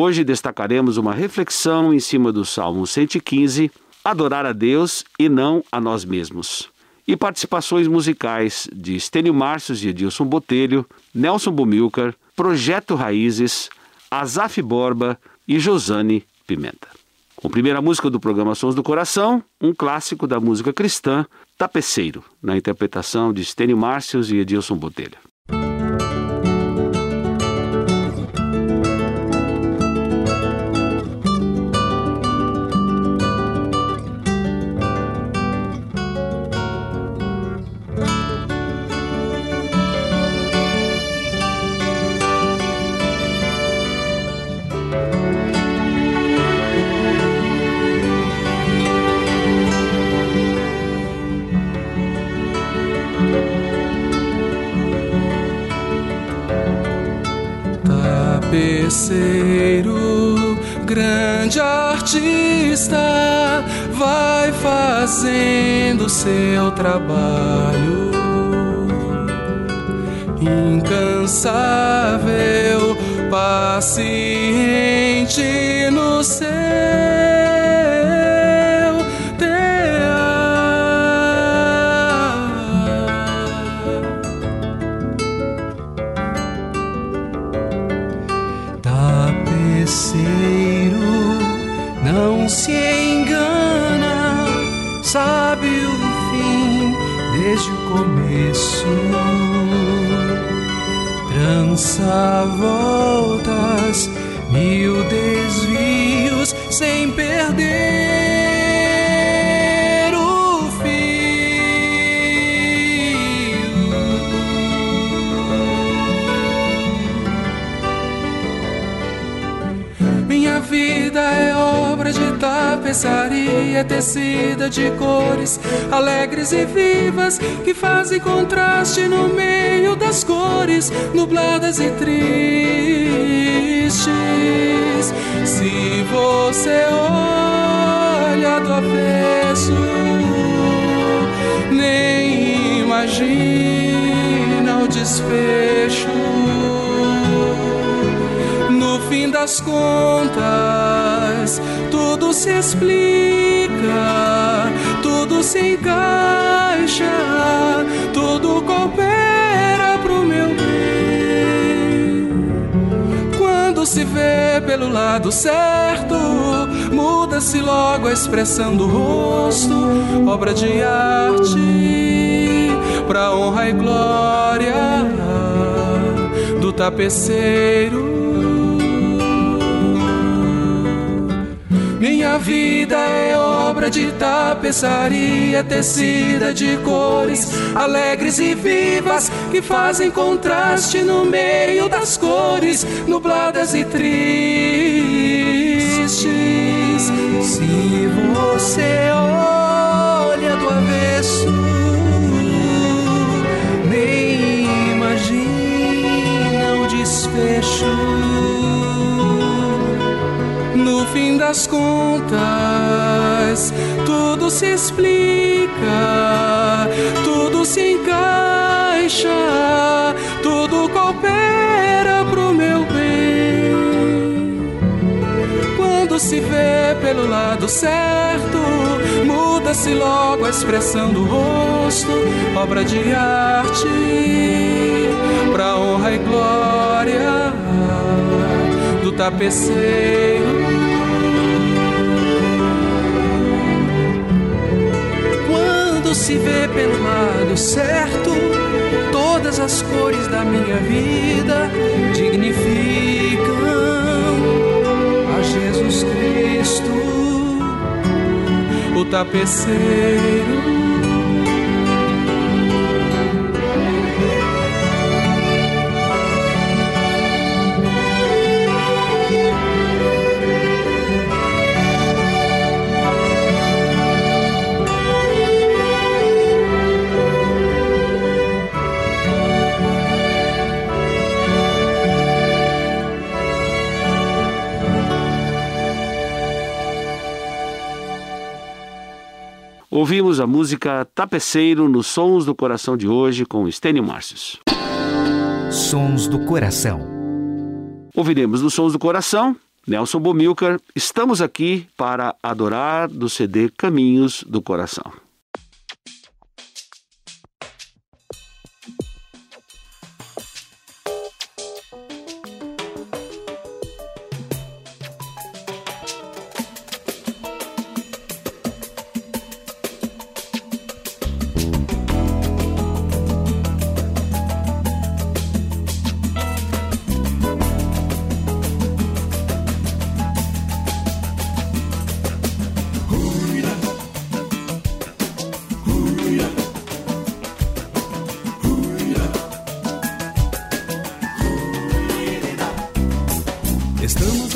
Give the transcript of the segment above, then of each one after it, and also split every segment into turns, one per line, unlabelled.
Hoje destacaremos uma reflexão em cima do Salmo 115, Adorar a Deus e não a nós mesmos. E participações musicais de Estênio Márcios e Edilson Botelho, Nelson Bomilcar, Projeto Raízes, Azaf Borba e Josane Pimenta. Com a primeira música do programa Sons do Coração, um clássico da música cristã, Tapeceiro, na interpretação de Estênio Márcios e Edilson Botelho.
Grande artista, vai fazendo seu trabalho. Incansável, paciente no céu. começo. Trança voltas, mil desvios sem perder obra de tapeçaria tecida de cores alegres e vivas que fazem contraste no meio das cores nubladas e tristes. Se você olha do avesso, nem imagina o desfecho no fim das contas, se explica, tudo se encaixa, tudo coopera pro meu bem. Quando se vê pelo lado certo, muda-se logo a expressão do rosto, obra de arte, pra honra e glória do tapeceiro Minha vida é obra de tapeçaria tecida de cores alegres e vivas que fazem contraste no meio das cores nubladas e tristes. Se você olha das contas, tudo se explica, tudo se encaixa, tudo coopera pro meu bem. Quando se vê pelo lado certo, muda-se logo a expressão do rosto, obra de arte, pra honra e glória do tapeceiro tudo se vê pelo lado certo. Todas as cores da minha vida dignificam a Jesus Cristo, o tapeceiro
Ouvimos a música Tapeceiro nos Sons do Coração de hoje com Estênio Márcios.
Sons do Coração.
Ouviremos nos Sons do Coração Nelson Bomilcar. Estamos aqui para adorar do CD Caminhos do Coração.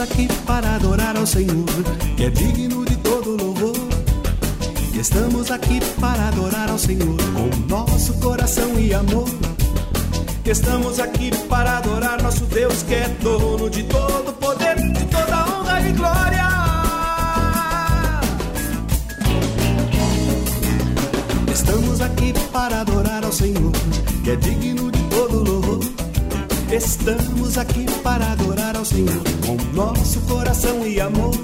Aqui para adorar ao Senhor, que é digno de todo louvor. Estamos aqui para adorar ao Senhor com nosso coração e amor. Estamos aqui para adorar nosso Deus, que é dono de todo poder, de toda honra e glória. Estamos aqui para adorar ao Senhor, que é digno de todo louvor. Estamos aqui para adorar ao Senhor nosso coração e amor.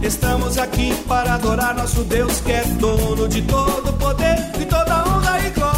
Estamos aqui para adorar nosso Deus que é dono de todo poder, de toda honra e glória.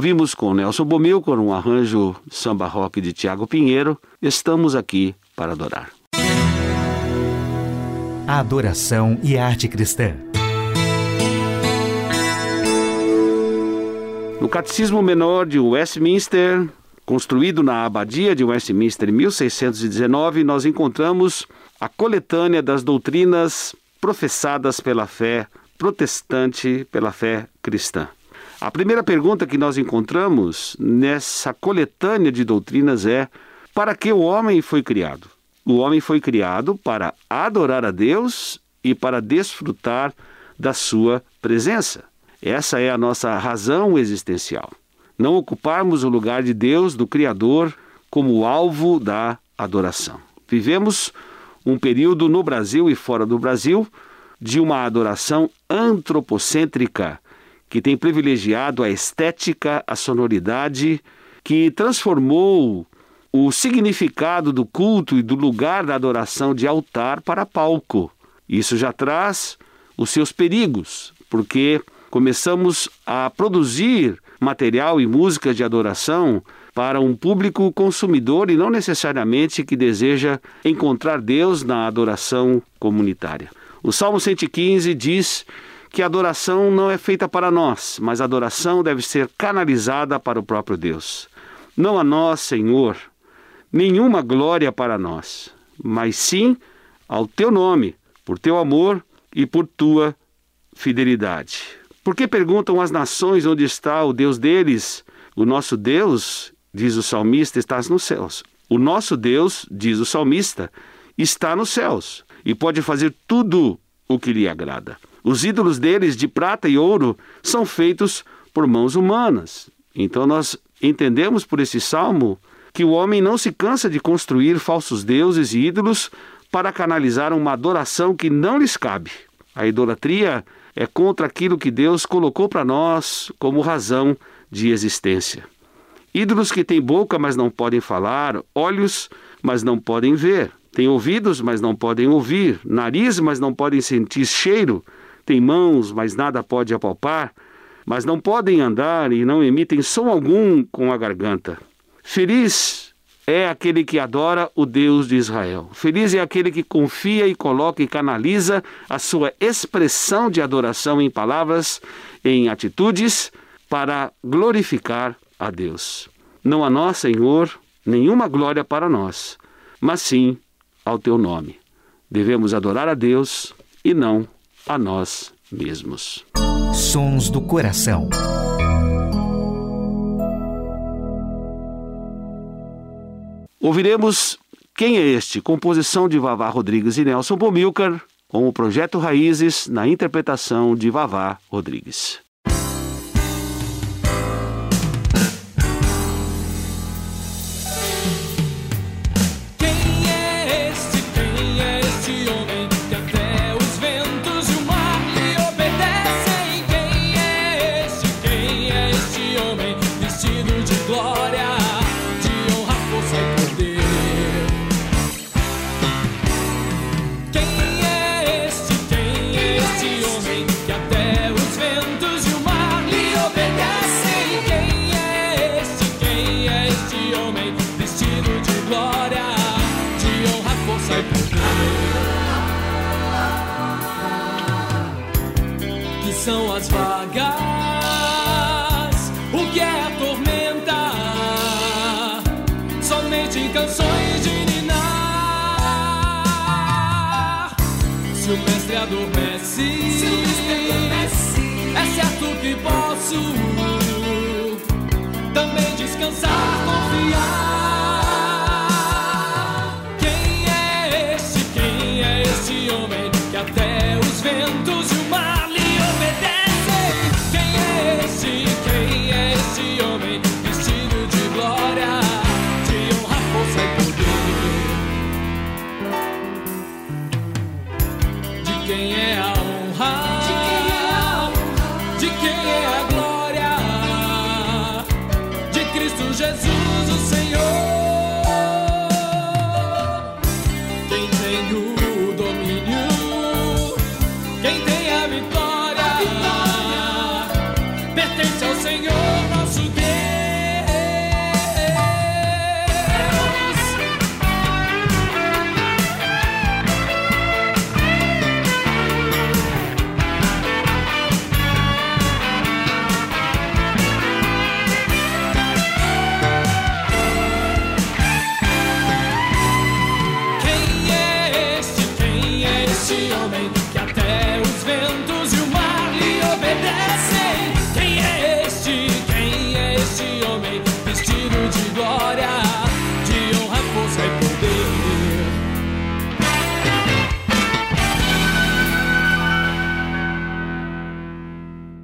Ouvimos com Nelson Bomil, com um arranjo samba rock de Tiago Pinheiro. Estamos aqui para adorar.
Adoração e arte cristã.
No Catecismo Menor de Westminster, construído na Abadia de Westminster em 1619, nós encontramos a coletânea das doutrinas professadas pela fé protestante, pela fé cristã. A primeira pergunta que nós encontramos nessa coletânea de doutrinas é: para que o homem foi criado? o homem foi criado para adorar a Deus e para desfrutar da sua presença. Essa é a nossa razão existencial. Não ocuparmos o lugar de Deus, do Criador, como alvo da adoração. Vivemos um período no Brasil e fora do Brasil de uma adoração antropocêntrica que tem privilegiado a estética, a sonoridade, que transformou o significado do culto e do lugar da adoração de altar para palco. Isso já traz os seus perigos, porque começamos a produzir material e música de adoração para um público consumidor e não necessariamente que deseja encontrar Deus na adoração comunitária. O Salmo 115 diz que a adoração não é feita para nós, mas a adoração deve ser canalizada para o próprio Deus. Não a nós, Senhor, nenhuma glória para nós, mas sim ao teu nome, por teu amor e por tua fidelidade. Por que perguntam as nações onde está o Deus deles? O nosso Deus, diz o salmista, está nos céus. O nosso Deus, diz o salmista, está nos céus e pode fazer tudo o que lhe agrada. Os ídolos deles de prata e ouro são feitos por mãos humanas. Então nós entendemos por esse salmo que o homem não se cansa de construir falsos deuses e ídolos para canalizar uma adoração que não lhes cabe. A idolatria é contra aquilo que Deus colocou para nós como razão de existência. Ídolos que têm boca, mas não podem falar, olhos, mas não podem ver, têm ouvidos, mas não podem ouvir, nariz, mas não podem sentir cheiro, têm mãos, mas nada pode apalpar, mas não podem andar e não emitem som algum com a garganta. Feliz é aquele que adora o Deus de Israel. Feliz é aquele que confia e coloca e canaliza a sua expressão de adoração em palavras, em atitudes, para glorificar a Deus. Não a nós, Senhor, nenhuma glória para nós, mas sim ao teu nome. Devemos adorar a Deus e não a nós mesmos.
Sons do coração.
Ouviremos Quem é Este? Composição de Vavá Rodrigues e Nelson Bomilcar, com o projeto Raízes na interpretação de Vavá Rodrigues.
Adormece, Se o mestre adormece é certo que posso também descansar, confiar.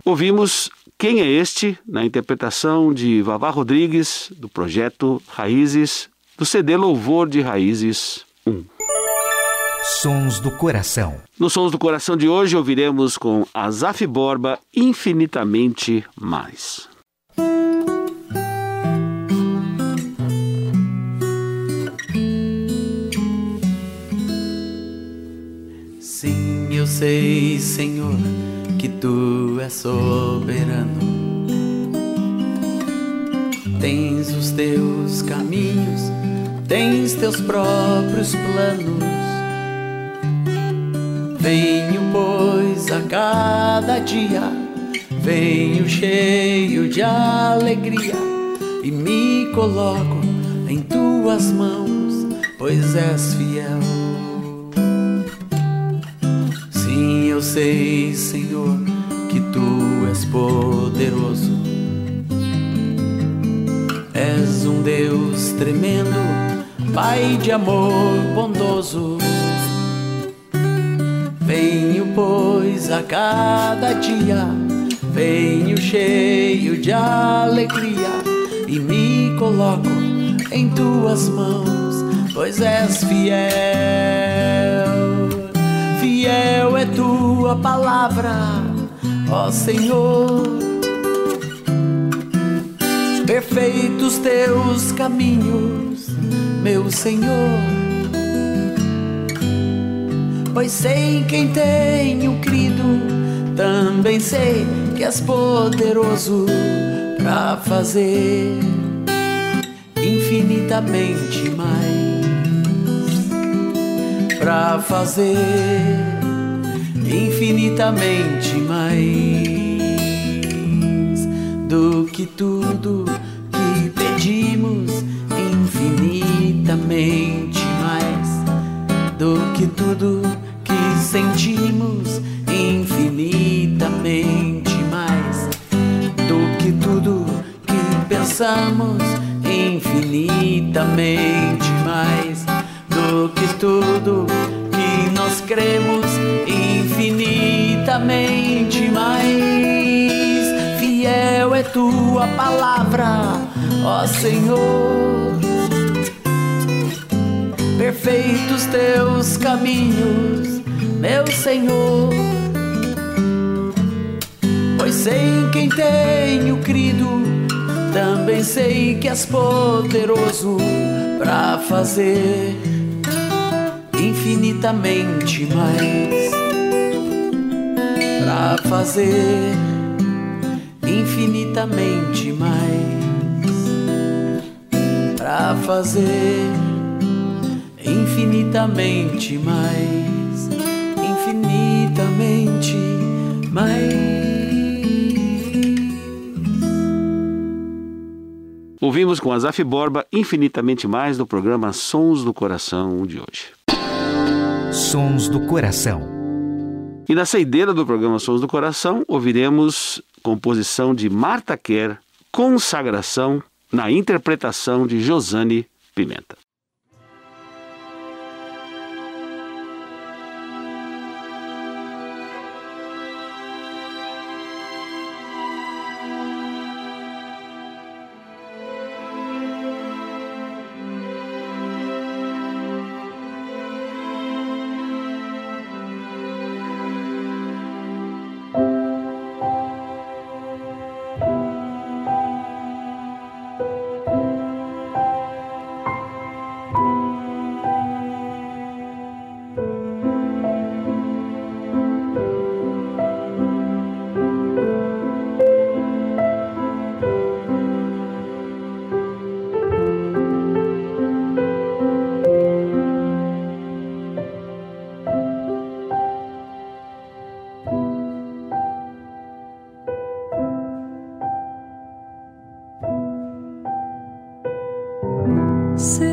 Ouvimos Quem é Este, na interpretação de Vavá Rodrigues, do projeto Raízes, do CD Louvor de Raízes 1.
Sons do Coração.
Nos Sons do Coração de hoje ouviremos com Azaf Borba Infinitamente Mais.
Sim, eu sei, Senhor, que tu és soberano. Tens os teus caminhos, tens teus próprios planos. Venho, pois, a cada dia, venho cheio de alegria e me coloco em tuas mãos, pois és fiel. Sei, Senhor, que tu és poderoso. És um Deus tremendo, Pai de amor bondoso. Venho, pois, a cada dia, venho cheio de alegria e me coloco em tuas mãos, pois és fiel. Fiel é tua palavra, ó Senhor. Perfeitos teus caminhos, meu Senhor pois sei quem tenho crido, também sei que és poderoso para fazer infinitamente mais, para fazer infinitamente mais do que tudo tua palavra, ó Senhor. Perfeitos teus caminhos meu Senhor. Pois sei em quem tenho crido, também sei que és poderoso para fazer infinitamente mais. Para fazer infinitamente mais. Para fazer infinitamente mais infinitamente mais.
Ouvimos com Azaf Borba infinitamente mais do programa Sons do Coração de hoje.
Sons do Coração.
E na saideira do programa Sons do Coração, ouviremos composição de Marta Kerr, Consagração, na interpretação de Josane Pimenta. See.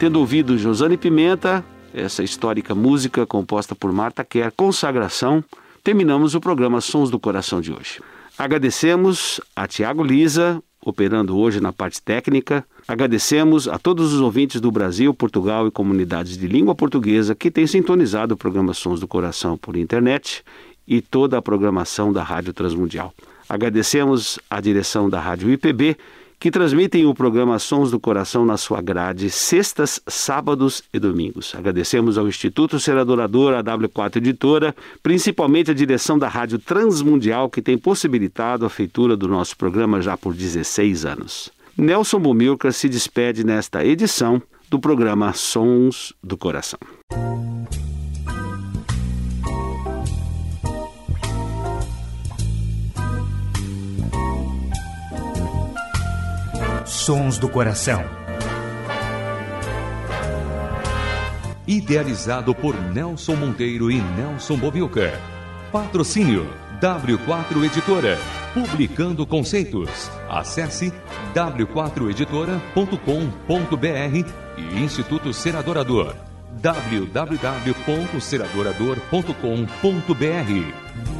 Tendo ouvido Josane Pimenta, essa histórica música composta por Marta Kerr, Consagração, terminamos o programa Sons do Coração de hoje. Agradecemos a Tiago Lisa, operando hoje na parte técnica. Agradecemos a todos os ouvintes do Brasil, Portugal e comunidades de língua portuguesa que têm sintonizado o programa Sons do Coração por internet e toda a programação da Rádio Transmundial. Agradecemos a direção da Rádio IPB que transmitem o programa Sons do Coração na sua grade, sextas, sábados e domingos. Agradecemos ao Instituto Ser Adorador, a W4 Editora, principalmente a direção da Rádio Transmundial, que tem possibilitado a feitura do nosso programa já por 16 anos. Nelson Bumilcar se despede nesta edição do programa Sons do Coração.
Sons do Coração.
Idealizado por Nelson Monteiro e Nelson Bobilca. Patrocínio W4 Editora. Publicando conceitos. Acesse w4editora.com.br e Instituto Seradorador. www.seradorador.com.br